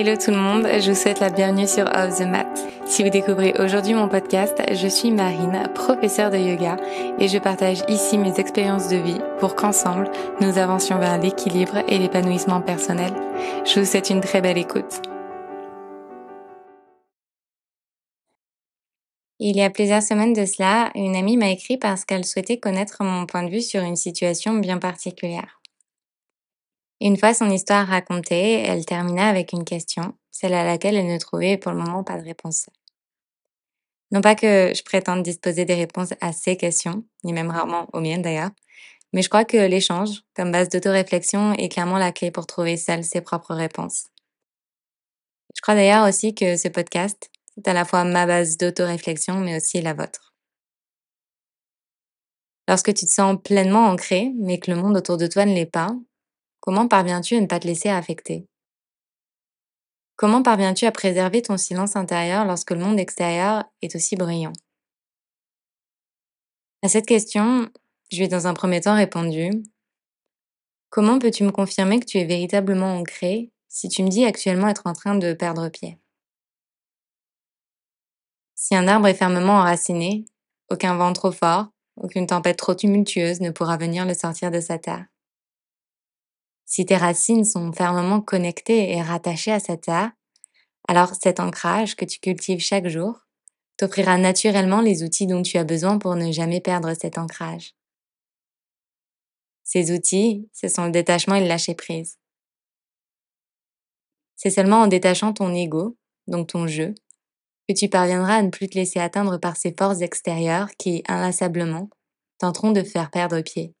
Hello tout le monde, je vous souhaite la bienvenue sur Off the Mat. Si vous découvrez aujourd'hui mon podcast, je suis Marine, professeure de yoga, et je partage ici mes expériences de vie pour qu'ensemble, nous avancions vers l'équilibre et l'épanouissement personnel. Je vous souhaite une très belle écoute. Il y a plusieurs semaines de cela, une amie m'a écrit parce qu'elle souhaitait connaître mon point de vue sur une situation bien particulière. Une fois son histoire racontée, elle termina avec une question, celle à laquelle elle ne trouvait pour le moment pas de réponse. Non pas que je prétende disposer des réponses à ces questions, ni même rarement aux miennes d'ailleurs, mais je crois que l'échange, comme base d'autoréflexion, est clairement la clé pour trouver seule ses propres réponses. Je crois d'ailleurs aussi que ce podcast, c'est à la fois ma base d'autoréflexion, mais aussi la vôtre. Lorsque tu te sens pleinement ancré, mais que le monde autour de toi ne l'est pas, Comment parviens-tu à ne pas te laisser affecter? Comment parviens-tu à préserver ton silence intérieur lorsque le monde extérieur est aussi brillant À cette question, je lui ai dans un premier temps répondu. Comment peux-tu me confirmer que tu es véritablement ancré si tu me dis actuellement être en train de perdre pied? Si un arbre est fermement enraciné, aucun vent trop fort, aucune tempête trop tumultueuse ne pourra venir le sortir de sa terre. Si tes racines sont fermement connectées et rattachées à cette terre, alors cet ancrage que tu cultives chaque jour t'offrira naturellement les outils dont tu as besoin pour ne jamais perdre cet ancrage. Ces outils, ce sont le détachement et le lâcher prise. C'est seulement en détachant ton ego, donc ton jeu, que tu parviendras à ne plus te laisser atteindre par ces forces extérieures qui, inlassablement, tenteront de faire perdre pied.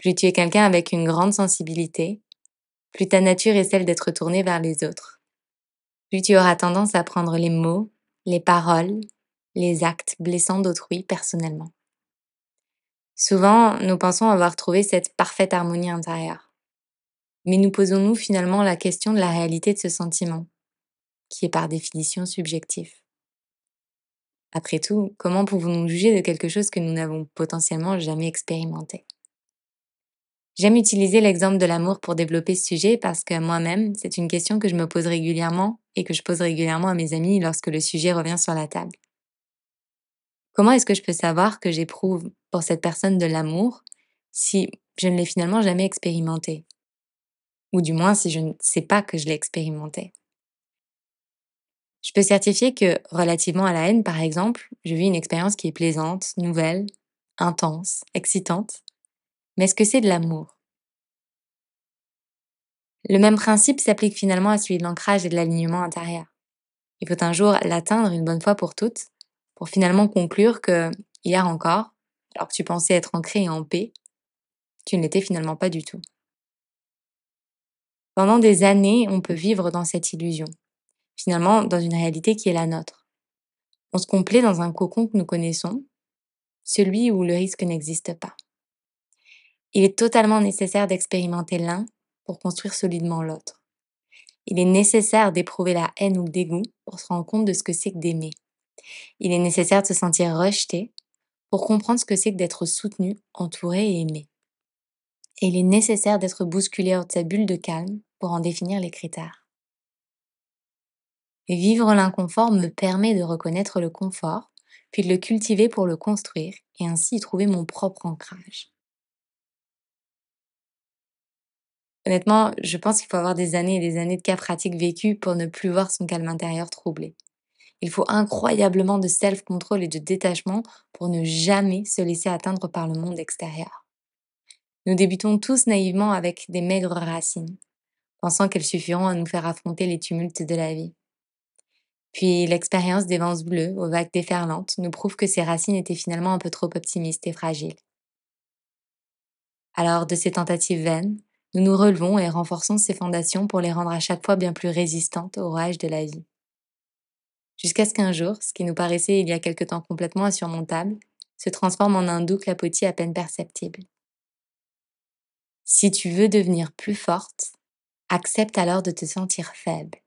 Plus tu es quelqu'un avec une grande sensibilité, plus ta nature est celle d'être tournée vers les autres. Plus tu auras tendance à prendre les mots, les paroles, les actes blessants d'autrui personnellement. Souvent, nous pensons avoir trouvé cette parfaite harmonie intérieure. Mais nous posons-nous finalement la question de la réalité de ce sentiment, qui est par définition subjectif. Après tout, comment pouvons-nous juger de quelque chose que nous n'avons potentiellement jamais expérimenté? J'aime utiliser l'exemple de l'amour pour développer ce sujet parce que moi-même, c'est une question que je me pose régulièrement et que je pose régulièrement à mes amis lorsque le sujet revient sur la table. Comment est-ce que je peux savoir que j'éprouve pour cette personne de l'amour si je ne l'ai finalement jamais expérimenté? Ou du moins si je ne sais pas que je l'ai expérimenté? Je peux certifier que, relativement à la haine par exemple, je vis une expérience qui est plaisante, nouvelle, intense, excitante, mais est-ce que c'est de l'amour? Le même principe s'applique finalement à celui de l'ancrage et de l'alignement intérieur. Il faut un jour l'atteindre une bonne fois pour toutes, pour finalement conclure que, hier encore, alors que tu pensais être ancré et en paix, tu ne l'étais finalement pas du tout. Pendant des années, on peut vivre dans cette illusion, finalement dans une réalité qui est la nôtre. On se complaît dans un cocon que nous connaissons, celui où le risque n'existe pas. Il est totalement nécessaire d'expérimenter l'un pour construire solidement l'autre. Il est nécessaire d'éprouver la haine ou le dégoût pour se rendre compte de ce que c'est que d'aimer. Il est nécessaire de se sentir rejeté pour comprendre ce que c'est que d'être soutenu, entouré et aimé. Et il est nécessaire d'être bousculé hors de sa bulle de calme pour en définir les critères. Vivre l'inconfort me permet de reconnaître le confort, puis de le cultiver pour le construire et ainsi y trouver mon propre ancrage. Honnêtement, je pense qu'il faut avoir des années et des années de cas pratiques vécus pour ne plus voir son calme intérieur troublé. Il faut incroyablement de self-control et de détachement pour ne jamais se laisser atteindre par le monde extérieur. Nous débutons tous naïvement avec des maigres racines, pensant qu'elles suffiront à nous faire affronter les tumultes de la vie. Puis l'expérience des vents bleus aux vagues déferlantes nous prouve que ces racines étaient finalement un peu trop optimistes et fragiles. Alors, de ces tentatives vaines, nous nous relevons et renforçons ces fondations pour les rendre à chaque fois bien plus résistantes au rage de la vie. Jusqu'à ce qu'un jour, ce qui nous paraissait il y a quelque temps complètement insurmontable, se transforme en un doux clapotis à peine perceptible. Si tu veux devenir plus forte, accepte alors de te sentir faible.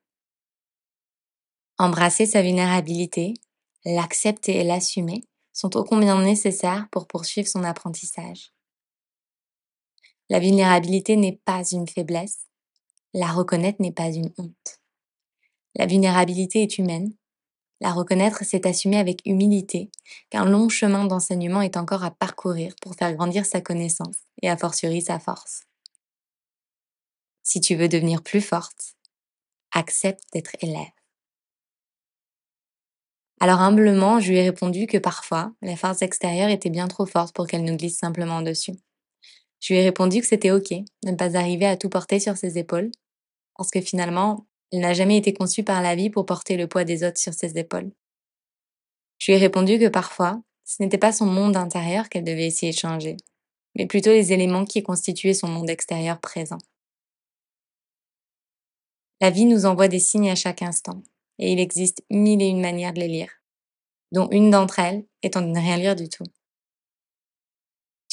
Embrasser sa vulnérabilité, l'accepter et l'assumer sont ô combien nécessaires pour poursuivre son apprentissage. La vulnérabilité n'est pas une faiblesse, La reconnaître n'est pas une honte. La vulnérabilité est humaine. La reconnaître, c'est assumer avec humilité qu'un long chemin d'enseignement est encore à parcourir pour faire grandir sa connaissance et a fortiori sa force. Si tu veux devenir plus forte, accepte d'être élève. Alors humblement, je lui ai répondu que parfois, la force extérieure était bien trop forte pour qu'elle nous glisse simplement dessus. Je lui ai répondu que c'était ok de ne pas arriver à tout porter sur ses épaules, parce que finalement, elle n'a jamais été conçue par la vie pour porter le poids des autres sur ses épaules. Je lui ai répondu que parfois, ce n'était pas son monde intérieur qu'elle devait essayer de changer, mais plutôt les éléments qui constituaient son monde extérieur présent. La vie nous envoie des signes à chaque instant, et il existe mille et une manières de les lire, dont une d'entre elles étant de ne rien lire du tout.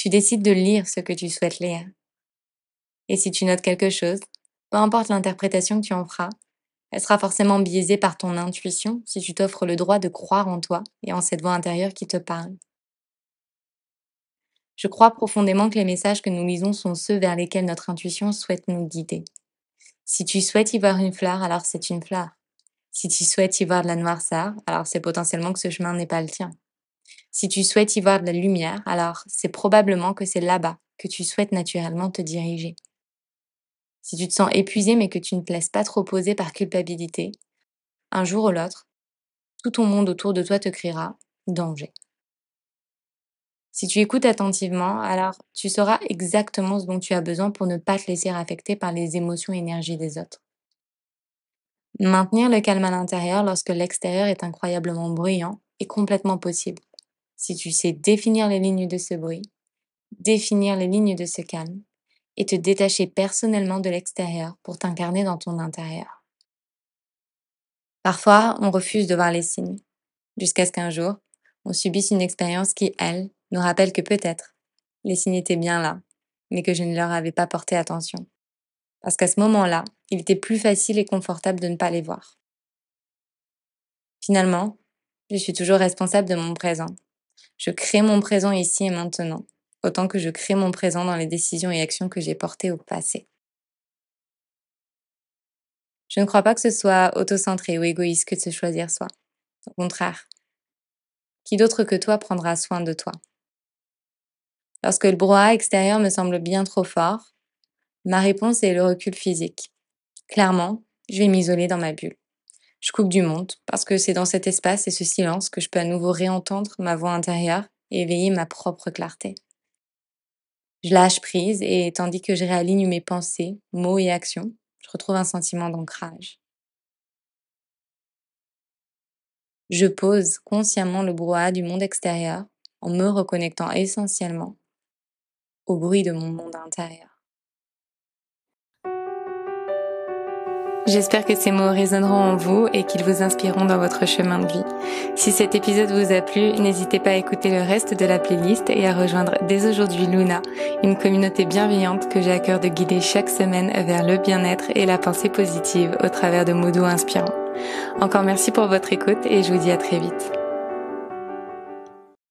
Tu décides de lire ce que tu souhaites lire. Et si tu notes quelque chose, peu importe l'interprétation que tu en feras, elle sera forcément biaisée par ton intuition si tu t'offres le droit de croire en toi et en cette voix intérieure qui te parle. Je crois profondément que les messages que nous lisons sont ceux vers lesquels notre intuition souhaite nous guider. Si tu souhaites y voir une fleur, alors c'est une fleur. Si tu souhaites y voir de la noirceur, alors c'est potentiellement que ce chemin n'est pas le tien. Si tu souhaites y voir de la lumière, alors c'est probablement que c'est là-bas que tu souhaites naturellement te diriger. Si tu te sens épuisé mais que tu ne te laisses pas trop poser par culpabilité, un jour ou l'autre, tout ton monde autour de toi te criera danger. Si tu écoutes attentivement, alors tu sauras exactement ce dont tu as besoin pour ne pas te laisser affecter par les émotions et énergies des autres. Maintenir le calme à l'intérieur lorsque l'extérieur est incroyablement bruyant est complètement possible. Si tu sais définir les lignes de ce bruit, définir les lignes de ce calme et te détacher personnellement de l'extérieur pour t'incarner dans ton intérieur. Parfois, on refuse de voir les signes, jusqu'à ce qu'un jour, on subisse une expérience qui, elle, nous rappelle que peut-être les signes étaient bien là, mais que je ne leur avais pas porté attention. Parce qu'à ce moment-là, il était plus facile et confortable de ne pas les voir. Finalement, je suis toujours responsable de mon présent. Je crée mon présent ici et maintenant, autant que je crée mon présent dans les décisions et actions que j'ai portées au passé. Je ne crois pas que ce soit autocentré ou égoïste que de se choisir soi. Au contraire, qui d'autre que toi prendra soin de toi? Lorsque le brouhaha extérieur me semble bien trop fort, ma réponse est le recul physique. Clairement, je vais m'isoler dans ma bulle. Je coupe du monde parce que c'est dans cet espace et ce silence que je peux à nouveau réentendre ma voix intérieure et éveiller ma propre clarté. Je lâche prise et tandis que je réaligne mes pensées, mots et actions, je retrouve un sentiment d'ancrage. Je pose consciemment le brouhaha du monde extérieur en me reconnectant essentiellement au bruit de mon monde intérieur. J'espère que ces mots résonneront en vous et qu'ils vous inspireront dans votre chemin de vie. Si cet épisode vous a plu, n'hésitez pas à écouter le reste de la playlist et à rejoindre dès aujourd'hui Luna, une communauté bienveillante que j'ai à cœur de guider chaque semaine vers le bien-être et la pensée positive au travers de mots doux inspirants. Encore merci pour votre écoute et je vous dis à très vite.